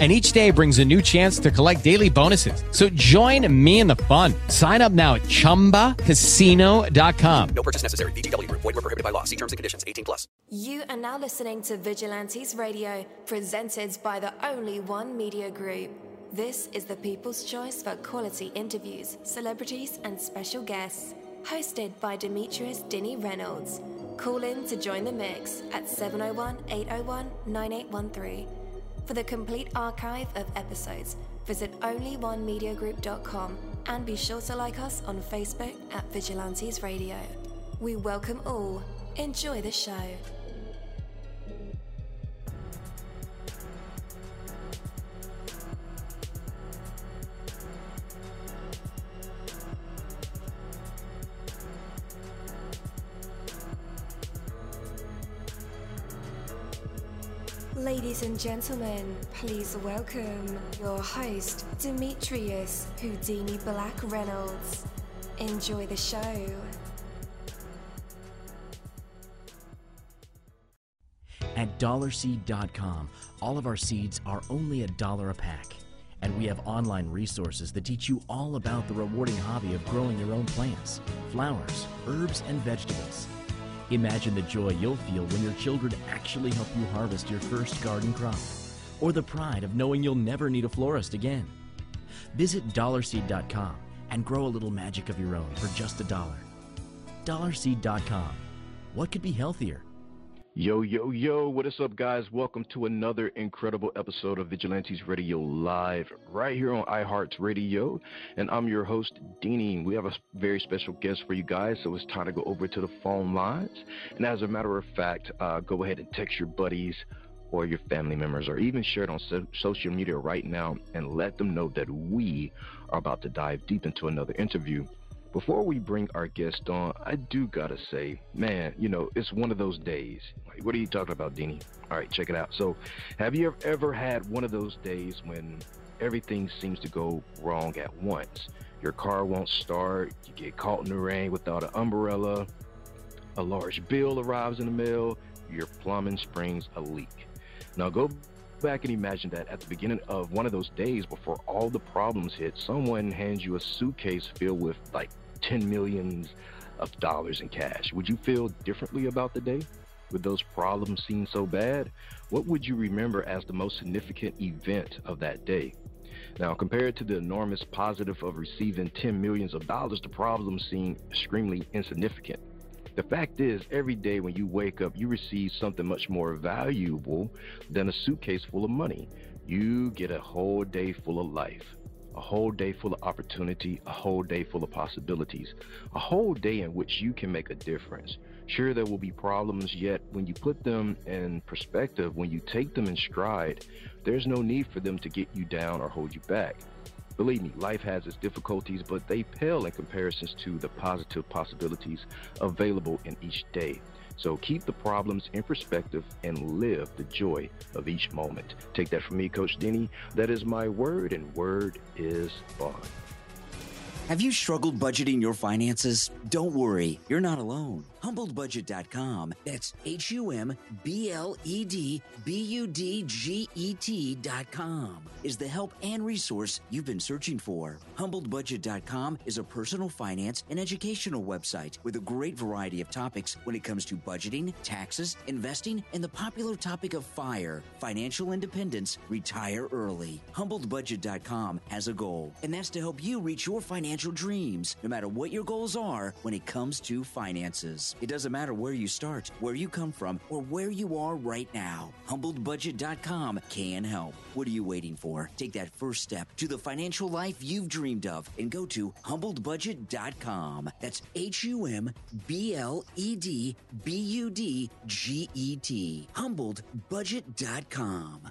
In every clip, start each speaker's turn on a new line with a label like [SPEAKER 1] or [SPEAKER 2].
[SPEAKER 1] and each day brings a new chance to collect daily bonuses. So join me in the fun. Sign up now at ChumbaCasino.com.
[SPEAKER 2] No purchase necessary. VGW. Void were prohibited by law. See terms and conditions. 18 plus.
[SPEAKER 3] You are now listening to Vigilantes Radio, presented by the Only One Media Group. This is the people's choice for quality interviews, celebrities, and special guests. Hosted by Demetrius Dinny Reynolds. Call in to join the mix at 701 801 9813. For the complete archive of episodes, visit onlyonemediagroup.com and be sure to like us on Facebook at Vigilantes Radio. We welcome all. Enjoy the show. And gentlemen, please welcome your host, Demetrius Houdini Black Reynolds. Enjoy the show.
[SPEAKER 4] At dollarseed.com, all of our seeds are only a dollar a pack. And we have online resources that teach you all about the rewarding hobby of growing your own plants, flowers, herbs, and vegetables. Imagine the joy you'll feel when your children actually help you harvest your first garden crop, or the pride of knowing you'll never need a florist again. Visit dollarseed.com and grow a little magic of your own for just a dollar. Dollarseed.com. What could be healthier?
[SPEAKER 5] Yo, yo, yo, what is up, guys? Welcome to another incredible episode of Vigilantes Radio Live, right here on iHearts Radio. And I'm your host, Deanie. We have a very special guest for you guys, so it's time to go over to the phone lines. And as a matter of fact, uh, go ahead and text your buddies or your family members, or even share it on so- social media right now and let them know that we are about to dive deep into another interview. Before we bring our guest on, I do gotta say, man, you know, it's one of those days. Like, what are you talking about, Deanie? All right, check it out. So, have you ever had one of those days when everything seems to go wrong at once? Your car won't start, you get caught in the rain without an umbrella, a large bill arrives in the mail, your plumbing springs a leak. Now, go back and imagine that at the beginning of one of those days before all the problems hit, someone hands you a suitcase filled with like 10 millions of dollars in cash. Would you feel differently about the day? Would those problems seem so bad? What would you remember as the most significant event of that day? Now, compared to the enormous positive of receiving 10 millions of dollars, the problems seem extremely insignificant. The fact is, every day when you wake up, you receive something much more valuable than a suitcase full of money. You get a whole day full of life, a whole day full of opportunity, a whole day full of possibilities, a whole day in which you can make a difference. Sure, there will be problems, yet when you put them in perspective, when you take them in stride, there's no need for them to get you down or hold you back. Believe me, life has its difficulties, but they pale in comparisons to the positive possibilities available in each day. So keep the problems in perspective and live the joy of each moment. Take that from me, Coach Denny. That is my word, and word is bond.
[SPEAKER 6] Have you struggled budgeting your finances? Don't worry, you're not alone. HumbledBudget.com, that's H U M B L E D B U D G E T.com, is the help and resource you've been searching for. HumbledBudget.com is a personal finance and educational website with a great variety of topics when it comes to budgeting, taxes, investing, and the popular topic of FIRE, financial independence, retire early. HumbledBudget.com has a goal, and that's to help you reach your financial dreams, no matter what your goals are when it comes to finances. It doesn't matter where you start, where you come from, or where you are right now. HumbledBudget.com can help. What are you waiting for? Take that first step to the financial life you've dreamed of and go to HumbledBudget.com. That's H U M B L E D B U D G E T. HumbledBudget.com.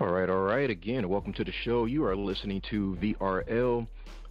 [SPEAKER 5] All right, all right. Again, welcome to the show. You are listening to VRL,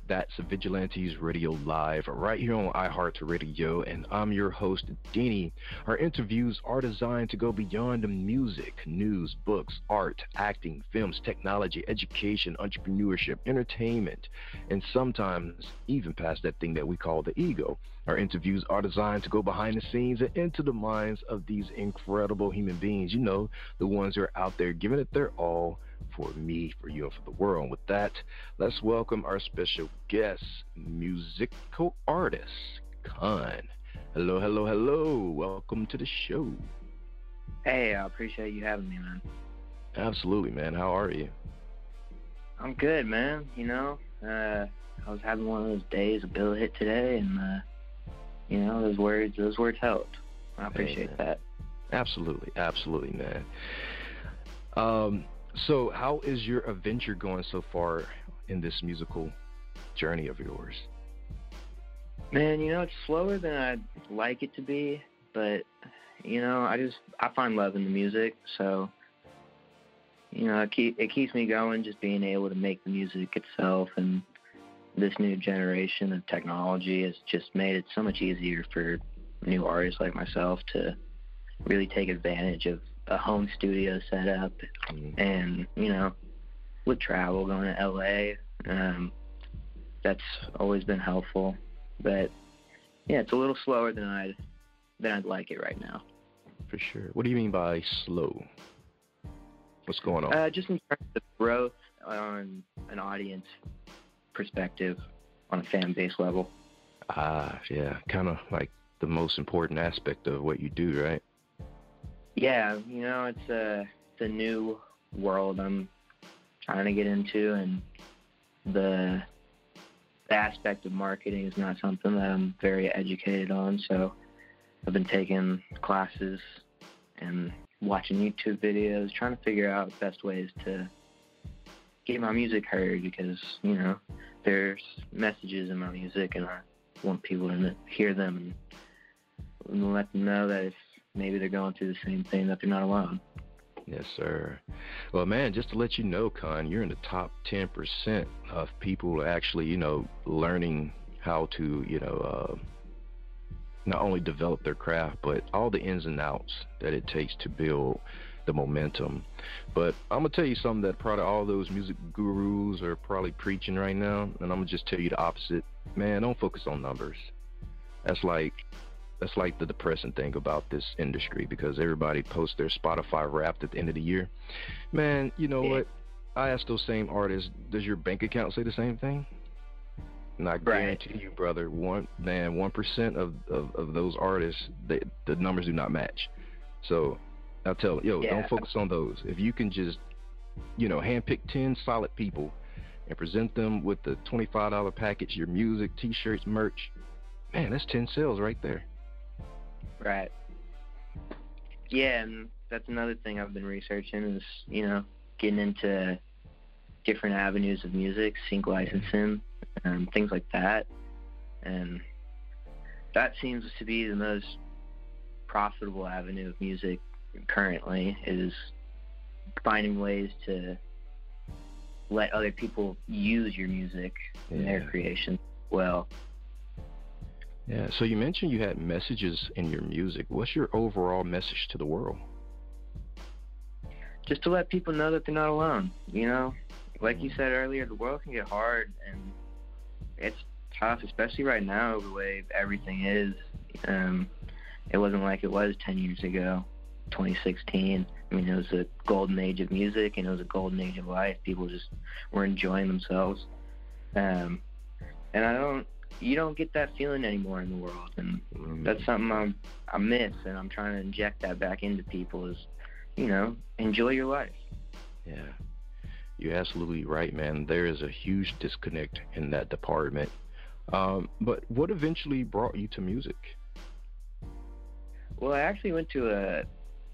[SPEAKER 5] That's Vigilantes Radio Live right here on iHeartRadio, and I'm your host, Deanie. Our interviews are designed to go beyond music, news, books, art, acting, films, technology, education, entrepreneurship, entertainment, and sometimes even past that thing that we call the ego. Our interviews are designed to go behind the scenes and into the minds of these incredible human beings. You know, the ones who are out there giving it their all for me, for you, and for the world. And with that, let's welcome our special guest, musical artist, Khan. Hello, hello, hello. Welcome to the show.
[SPEAKER 7] Hey, I appreciate you having me, man.
[SPEAKER 5] Absolutely, man. How are you?
[SPEAKER 7] I'm good, man. You know, uh, I was having one of those days. A bill hit today, and uh, you know, those words, those words helped. I appreciate
[SPEAKER 5] Amen.
[SPEAKER 7] that.
[SPEAKER 5] Absolutely, absolutely, man. Um, so, how is your adventure going so far in this musical journey of yours?
[SPEAKER 7] Man, you know, it's slower than I'd like it to be, but you know, I just I find love in the music, so you know, it keep it keeps me going. Just being able to make the music itself, and this new generation of technology has just made it so much easier for new artists like myself to really take advantage of a home studio setup
[SPEAKER 5] Mm,
[SPEAKER 7] and you know with travel going to LA um that's always been helpful but yeah it's a little slower than I'd than I'd like it right now
[SPEAKER 5] For sure. What do you mean by slow? What's going on?
[SPEAKER 7] uh just in terms of growth on an audience perspective on a fan base level
[SPEAKER 5] Ah, yeah, kind of like the most important aspect of what you do, right?
[SPEAKER 7] Yeah you know it's a it's a new world I'm trying to get into and the the aspect of marketing is not something that I'm very educated on so I've been taking classes and watching YouTube videos trying to figure out best ways to get my music heard because you know there's messages in my music and I want people to hear them and, let them know that if maybe they're going through the same thing that they're not alone.
[SPEAKER 5] Yes, sir. Well, man, just to let you know, Khan, you're in the top 10% of people actually, you know, learning how to, you know, uh, not only develop their craft, but all the ins and outs that it takes to build the momentum. But I'm going to tell you something that probably all those music gurus are probably preaching right now, and I'm going to just tell you the opposite. Man, don't focus on numbers. That's like that's like the depressing thing about this industry because everybody posts their Spotify Wrapped at the end of the year. Man, you know
[SPEAKER 7] Yeah.
[SPEAKER 5] what? I ask those same artists, does your bank account say the same thing? And I
[SPEAKER 7] Right.
[SPEAKER 5] guarantee you, brother, one man, one percent of, of, of those artists, they, the numbers do not match. So I tell yo,
[SPEAKER 7] Yeah.
[SPEAKER 5] don't focus on those. If you can just, you know, handpick ten solid people and present them with the twenty-five dollar package, your music, T-shirts, merch, man, that's ten sales right there.
[SPEAKER 7] Right. Yeah, and that's another thing I've been researching is, you know, getting into different avenues of music, sync licensing, and things like that. And that seems to be the most profitable avenue of music currently is finding ways to let other people use your music in their
[SPEAKER 5] Yeah.
[SPEAKER 7] creation well.
[SPEAKER 5] Yeah. So you mentioned you had messages in your music. What's your overall message to the world?
[SPEAKER 7] just to let people know that they're not alone. You know, like you said earlier, the world can get hard and it's tough, especially right now the way everything is. Um, it wasn't like it was 10 years ago, 2016. I mean, it was a golden age of music and it was a golden age of life. People just were enjoying themselves. Um, and I don't, you don't get that feeling anymore in the world. And
[SPEAKER 5] Mm,
[SPEAKER 7] that's something I'm, I miss and I'm trying to inject that back into people is, you know, enjoy your life.
[SPEAKER 5] Yeah. You're absolutely right, man. There is a huge disconnect in that department. Um, but what eventually brought you to music?
[SPEAKER 7] Well, I actually went to a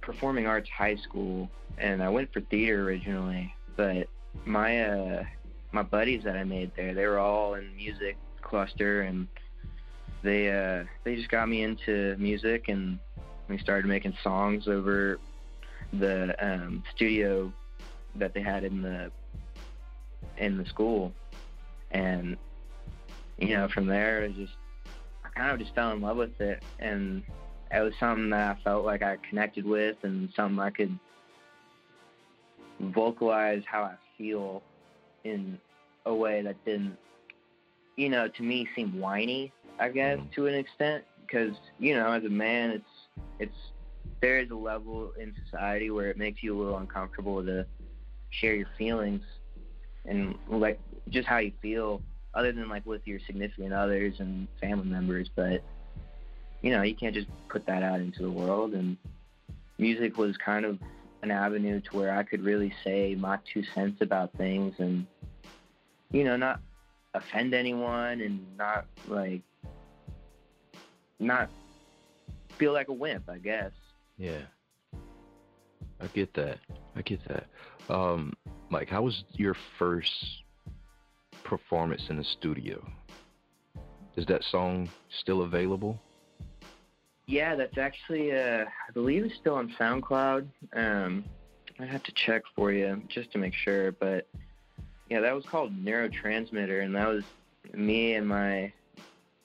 [SPEAKER 7] performing arts high school, and I went for theater originally. But my uh, my buddies that I made there, they were all in music cluster, and they uh, they just got me into music, and we started making songs over the um, studio that they had in the in the school, and you know, from there, it just I kind of just fell in love with it, and it was something that I felt like I connected with, and something I could vocalize how I feel in a way that didn't, you know, to me seem whiny. I guess
[SPEAKER 5] Mhm.
[SPEAKER 7] to an extent, because you know, as a man, it's it's there is a level in society where it makes you a little uncomfortable to share your feelings and like just how you feel other than like with your significant others and family members but you know you can't just put that out into the world and music was kind of an avenue to where I could really say my two cents about things and you know not offend anyone and not like not feel like a wimp I guess
[SPEAKER 5] Yeah. I get that. I get that. Um, Mike, how was your first performance in the studio? Is that song still available?
[SPEAKER 7] Yeah, that's actually, uh, I believe it's still on SoundCloud. Um, I have to check for you just to make sure, but yeah, that was called Neurotransmitter, and that was me and my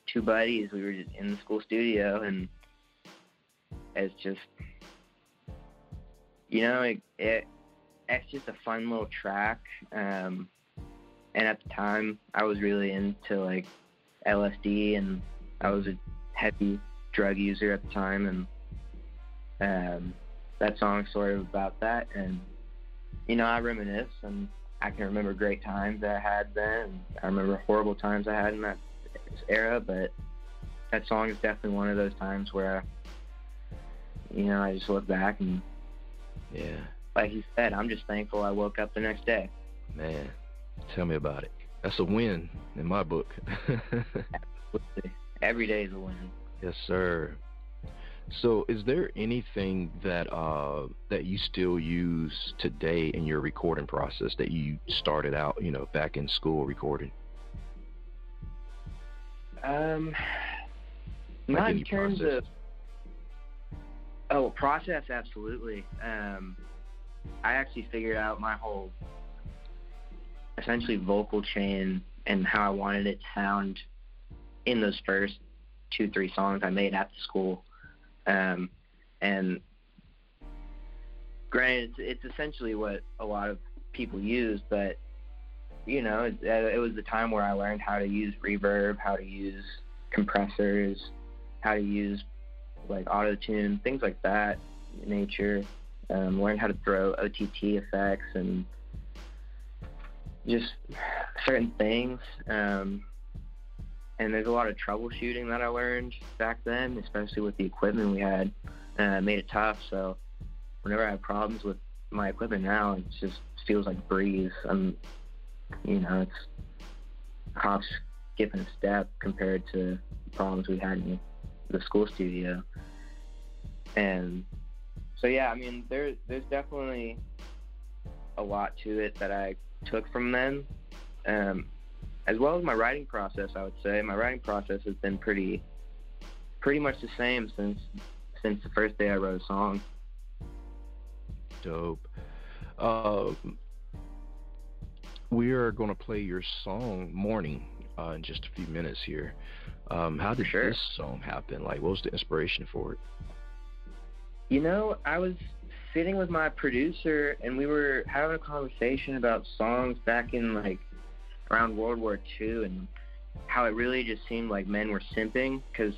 [SPEAKER 7] two buddies. We were in the school studio, and it's just, you know, it, it it's just a fun little track. Um, and at the time, I was really into like LSD, and I was a heavy drug user at the time, and um, that song's sort of about that. And you know, I reminisce, and I can remember great times that I had then. I remember horrible times I had in that era, but that song is definitely one of those times where, you know, I just look back and,
[SPEAKER 5] Yeah.
[SPEAKER 7] like you said, I'm just thankful I woke up the next day.
[SPEAKER 5] Man, tell me about it. That's a win in my book.
[SPEAKER 7] Every day is a win.
[SPEAKER 5] yes, sir. So, is there anything that uh, that you still use today in your recording process that you started out, you know, back in school recording?
[SPEAKER 7] Um,
[SPEAKER 5] Like
[SPEAKER 7] not in terms
[SPEAKER 5] process?
[SPEAKER 7] of oh process, absolutely. Um, I actually figured out my whole essentially vocal chain and how I wanted it to sound in those first two three songs I made at the school. Um, and granted, it's, it's essentially what a lot of people use, but you know, it, it was the time where I learned how to use reverb, how to use compressors, how to use like auto tune, things like that nature. Um, learned how to throw OTT effects and just certain things. Um, and there's a lot of troubleshooting that I learned back then, especially with the equipment we had. Uh, made it tough. So whenever I have problems with my equipment now, it just feels like breeze. I'm, you know, it's hops skipping a step compared to problems we had in the school studio. And so yeah, I mean, there there's definitely a lot to it that I took from them, um, as well as my writing process. I would say my writing process has been pretty pretty much the same since since the first day I wrote a song.
[SPEAKER 5] Dope. Uh, we are going to play your song "Morning" uh, in just a few minutes here. Um, how did
[SPEAKER 7] sure.
[SPEAKER 5] this song happen? Like, what was the inspiration for it?
[SPEAKER 7] You know, I was sitting with my producer and we were having a conversation about songs back in like around World War II and how it really just seemed like men were simping because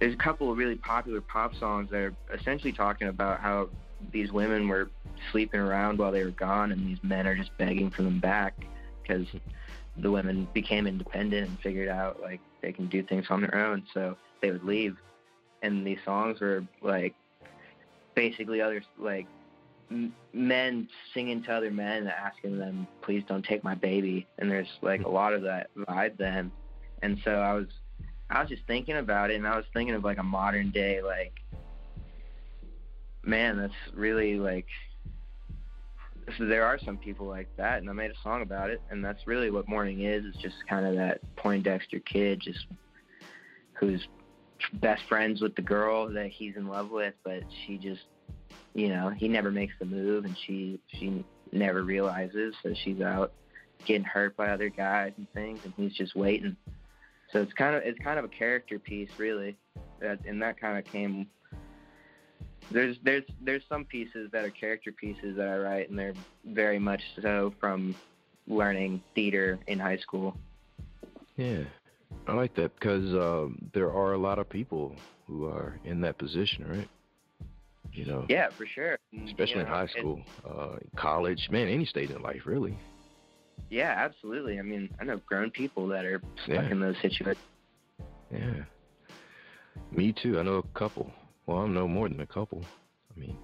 [SPEAKER 7] there's a couple of really popular pop songs that are essentially talking about how these women were sleeping around while they were gone and these men are just begging for them back because the women became independent and figured out like they can do things on their own so they would leave. And these songs were like basically other like m- men singing to other men asking them please don't take my baby. And there's like a mm-hmm. lot of that vibe then. And so i was i was just thinking about it and i was thinking of like a modern day like man that's really like so there are some people like that and i made a song about it and that's really what morning is it's just kind of that poindexter kid just who's best friends with the girl that he's in love with, but she just, you know, he never makes the move, and she she never realizes, so she's out getting hurt by other guys and things, and he's just waiting. So it's kind of it's kind of a character piece, really, that, and that kind of came. There's there's there's some pieces that are character pieces that I write, and they're very much so from learning theater in high school.
[SPEAKER 5] Yeah, I like that because um, there are a lot of people who are in that position, right? You know.
[SPEAKER 7] Yeah, for sure.
[SPEAKER 5] Especially
[SPEAKER 7] you
[SPEAKER 5] in high school, uh, college, man, any stage in life, really.
[SPEAKER 7] Yeah, absolutely. I mean, I know grown people that are stuck
[SPEAKER 5] Yeah.
[SPEAKER 7] in those situations.
[SPEAKER 5] Yeah. Me too. I know a couple. Well, I know more than a couple. I mean,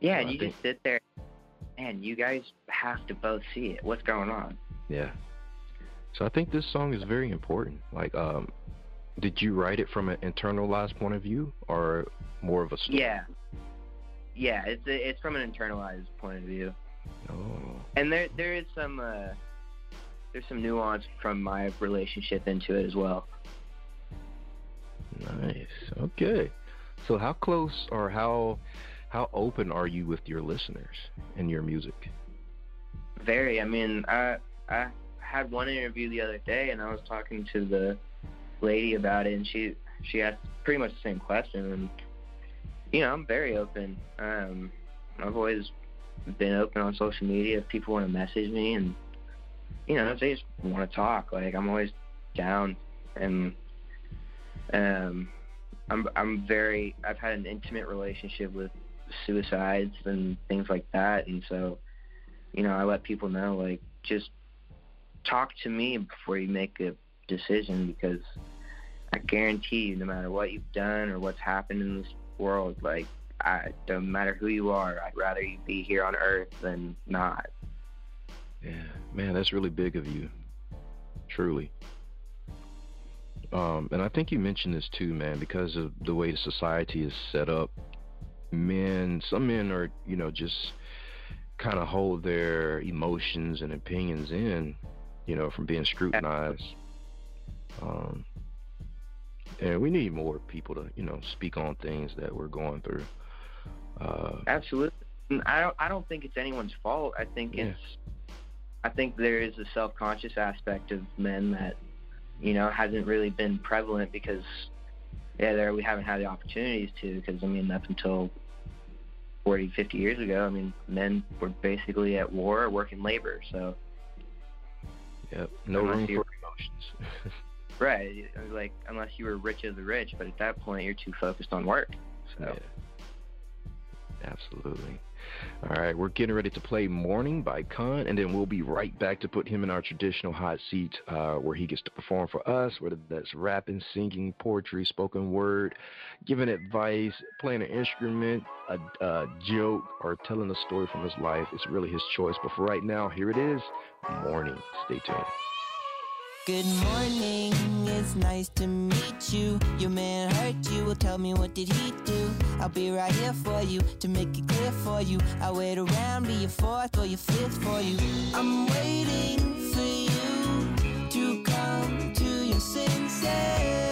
[SPEAKER 7] Yeah, and you
[SPEAKER 5] think-
[SPEAKER 7] just sit there, and you guys have to both see it. What's going on?
[SPEAKER 5] yeah. So I think this song is very important. Like, um, did you write it from an internalized point of view or more of a story?
[SPEAKER 7] Yeah, yeah. It's it's from an internalized point of view,
[SPEAKER 5] Oh.
[SPEAKER 7] and there there is some uh, there's some nuance from my relationship into it as well.
[SPEAKER 5] Nice. Okay. So how close or how how open are you with your listeners and your music?
[SPEAKER 7] Very. I mean, I I had one interview the other day, and I was talking to the lady about it, and she she asked pretty much the same question, and you know, I'm very open. Um, I've always been open on social media. If people want to message me, and you know, if they just want to talk, like I'm always down, and um, I'm I'm very. I've had an intimate relationship with suicides and things like that, and so you know, I let people know like just talk to me before you make a decision because I guarantee you, no matter what you've done or what's happened in this world, like I don't matter who you are, I'd rather you be here on Earth than not.
[SPEAKER 5] Yeah, man, that's really big of you. Truly. Um, and I think you mentioned this too, man, because of the way society is set up. Men, some men are, you know, just kind of hold their emotions and opinions in, you know, from being scrutinized. Um, and we need more people to, you know, speak on things that we're going through. Uh,
[SPEAKER 7] Absolutely. I don't. I don't think it's anyone's fault. I think
[SPEAKER 5] Yeah.
[SPEAKER 7] it's. I think there is a self-conscious aspect of men that, you know, hasn't really been prevalent because, yeah, there we haven't had the opportunities to. Because I mean, up until 40, 50 years ago, I mean, men were basically at war or working labor. So,
[SPEAKER 5] yep, no room for emotions.
[SPEAKER 7] right, like unless you were rich of the rich, but at that point, you're too focused on work. So.
[SPEAKER 5] Yeah. Absolutely. All right, we're getting ready to play Morning by Khan, and then we'll be right back to put him in our traditional hot seat uh, where he gets to perform for us, whether that's rapping, singing, poetry, spoken word, giving advice, playing an instrument, a, a joke, or telling a story from his life. It's really his choice. But for right now, here it is Morning. Stay tuned.
[SPEAKER 8] Good morning, it's nice to meet you. Your man hurt you, well tell me what did he do? I'll be right here for you to make it clear for you. I'll wait around, be your fourth or your fifth for you. I'm waiting for you to come to your senses.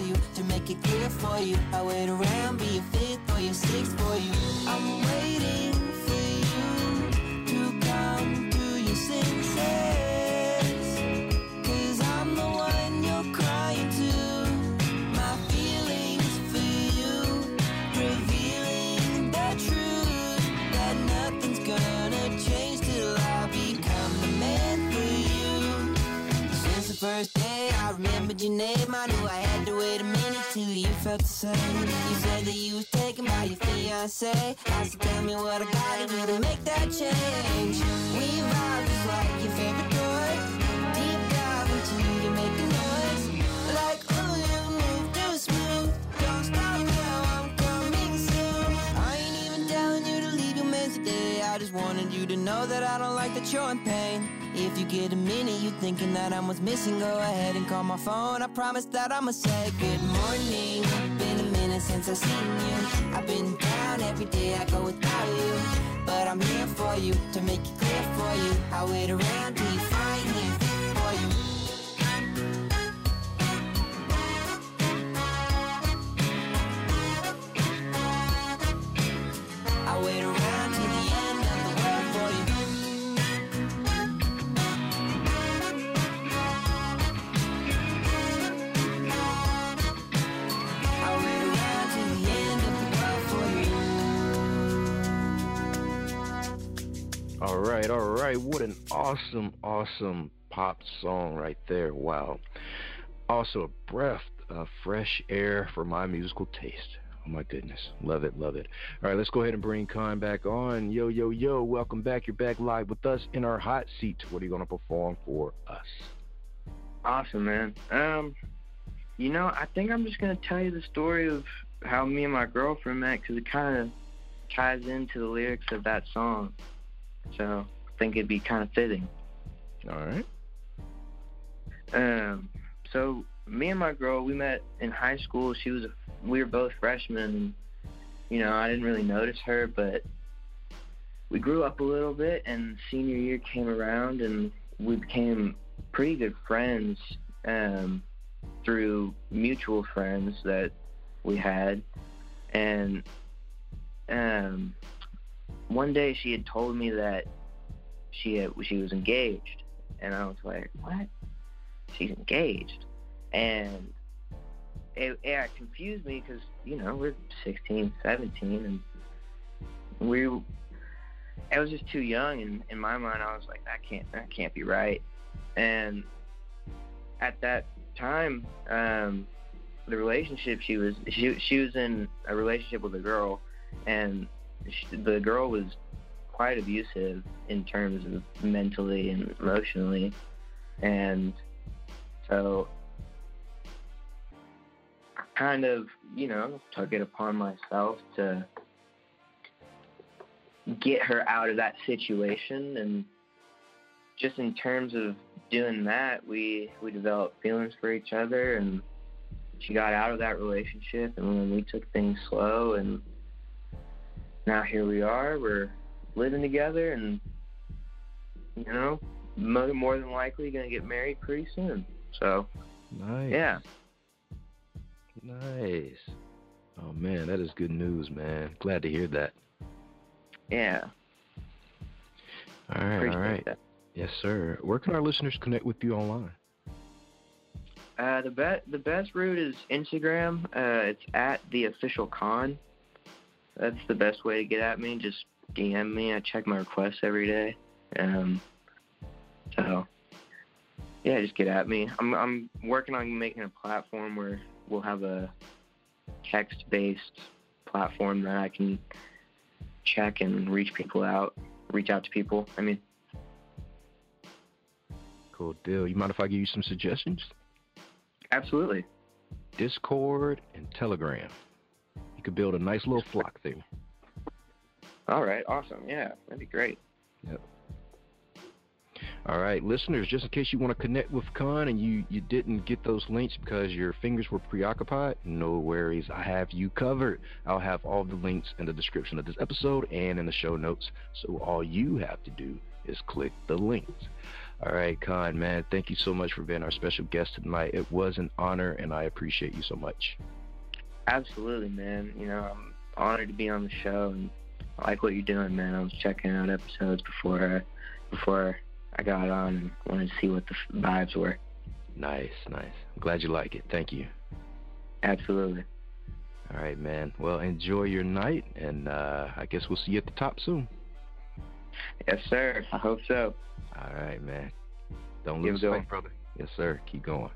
[SPEAKER 8] You to make it clear for you. I wait around, be your fifth or your sixth for you. I'm waiting for you to come to your senses. Cause I'm the one you're crying to. My feelings for you, revealing the truth that nothing's gonna change till I become the man for you. Since the first day I remembered your name, I felt the same. You said that you was taken by your fiance. I said, tell me what I gotta do to make that change. We vibe just like your favorite toy. Deep dive into you making noise. Like, oh, you move too smooth. Don't stop now, I'm coming soon. I ain't even telling you to leave your man today. I just wanted you to know that I don't like that you're in pain. If you get a minute, you thinking that I'm what's missing, go ahead and call my phone. I promise that I'ma say good morning. Been a minute since I seen you. I've been down every day I go without you. But I'm here for you to make it clear for you. I wait around till you find me
[SPEAKER 5] right, all right. What an awesome, awesome pop song right there. Wow. Also, a breath of fresh air for my musical taste. Oh my goodness. Love it, love it. All right, let's go ahead and bring Khan back on. Yo, yo, yo. Welcome back. You're back live with us in our hot seat. What are you going to perform for us?
[SPEAKER 7] Awesome, man. Um, you know, I think I'm just gonna tell you the story of how me and my girlfriend met because it kind of ties into the lyrics of that song. So I think it'd be kind of fitting.
[SPEAKER 5] All right.
[SPEAKER 7] Um, so me and my girl, we met in high school. She was, we were both freshmen, and you know, I didn't really notice her, but we grew up a little bit, and senior year came around, and we became pretty good friends um, through mutual friends that we had, and um, one day she had told me that she had, she was engaged, and I was like, what? She's engaged, and it, it confused me because you know we're 16, 17, and we. I was just too young, and in my mind, I was like, that can't, that can't be right. And at that time, um, the relationship she was, she, she was in a relationship with a girl, and she, the girl was quite abusive in terms of mentally and emotionally, and so I kind of, you know, took it upon myself to get her out of that situation. And just in terms of doing that we we developed feelings for each other. And she got out of that relationship. And then we took things slow and now here we are we're living together and you know mo- more than likely gonna get married pretty soon so
[SPEAKER 5] Nice.
[SPEAKER 7] yeah
[SPEAKER 5] Nice. Oh man, that is good news, man. Glad to hear that.
[SPEAKER 7] yeah
[SPEAKER 5] All right,
[SPEAKER 7] appreciate
[SPEAKER 5] all right.
[SPEAKER 7] that
[SPEAKER 5] Yes, sir. Where can our listeners connect with you online?
[SPEAKER 7] Uh, the best the best route is Instagram. Uh, it's at the official con. That's the best way to get at me. Just DM me. I check my requests every day. Um, so yeah, just get at me. I'm I'm working on making a platform where we'll have a text based platform that I can check and reach people out, reach out to people. I mean,
[SPEAKER 5] Cool deal. You mind if I give you some suggestions?
[SPEAKER 7] absolutely.
[SPEAKER 5] Discord and Telegram. Could build a nice little flock there.
[SPEAKER 7] All right, awesome. Yeah, that'd be great. Yep.
[SPEAKER 5] All right, listeners, just in case you want to connect with Khan and you, you didn't get those links because your fingers were preoccupied, no worries. I have you covered. I'll have all the links in the description of this episode and in the show notes. So all you have to do is click the links. All right, Khan, man, thank you so much for being our special guest tonight. It was an honor, and I appreciate you so much.
[SPEAKER 7] Absolutely, man. You know, I'm honored to be on the show, and I like what you're doing, man. I was checking out episodes before uh, before I got on and wanted to see what the vibes were.
[SPEAKER 5] Nice, nice. I'm glad you like it. Thank you.
[SPEAKER 7] Absolutely.
[SPEAKER 5] All right, man. Well, enjoy your night, and uh, I guess we'll see you at the top soon.
[SPEAKER 7] Yes, sir. I hope so.
[SPEAKER 5] All right, man. Don't
[SPEAKER 7] Keep
[SPEAKER 5] lose
[SPEAKER 7] going.
[SPEAKER 5] brother. Yes, sir. Keep going.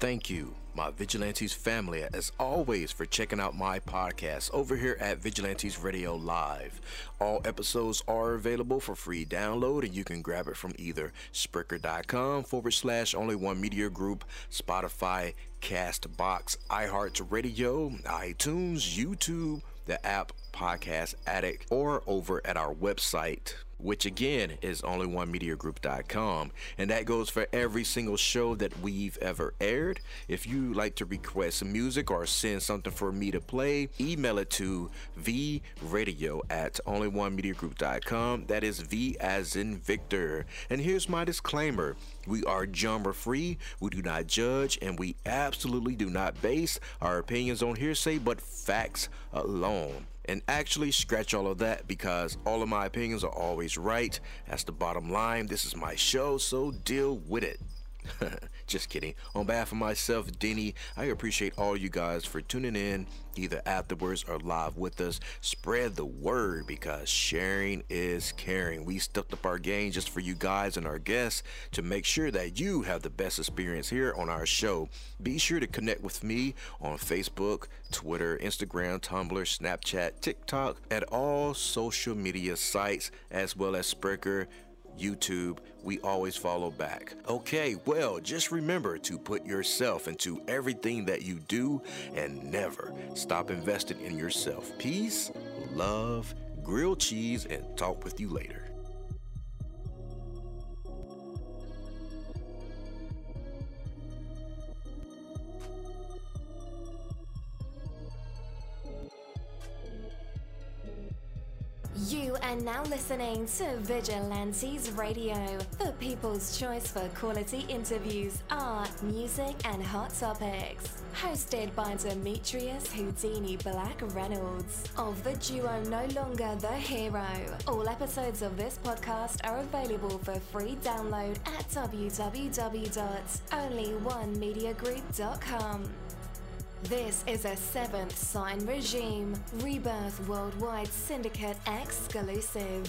[SPEAKER 9] Thank you, my Vigilantes family, as always, for checking out my podcast over here at Vigilantes Radio Live. All episodes are available for free download, and you can grab it from either Spreaker.com forward slash only one media group, Spotify, Castbox, iHeartRadio, iTunes, YouTube, the app Podcast Addict, or over at our website,
[SPEAKER 5] which again is onlyonemediagroup.com. And that goes for every single show that we've ever aired. If you like to request music or send something for me to play, email it to vradio at onlyonemediagroup.com. That is V as in Victor. And here's my disclaimer. We are genre free, we do not judge, and we absolutely do not base our opinions on hearsay but facts alone. And actually, scratch all of that because all of my opinions are always right. That's the bottom line. This is my show, so deal with it. Just kidding. On behalf of myself, Denny, I appreciate all you guys for tuning in, either afterwards or live with us. Spread the word because sharing is caring. We stepped up our game just for you guys and our guests to make sure that you have the best experience here on our show. Be sure to connect with me on Facebook, Twitter, Instagram, Tumblr, Snapchat, TikTok, at all social media sites, as well as Spreaker. YouTube, we always follow back. Okay, well, just remember to put yourself into everything that you do and never stop investing in yourself. Peace, love, grilled cheese, and talk with you later.
[SPEAKER 3] Now listening to Vigilantes Radio, the people's choice for quality interviews, art, music, and hot topics. Hosted by Demetrius Houdini Black Reynolds of the duo No Longer the Hero. All episodes of this podcast are available for free download at www.onlyonemediagroup.com. This is a seventh sign regime, Rebirth Worldwide Syndicate exclusive.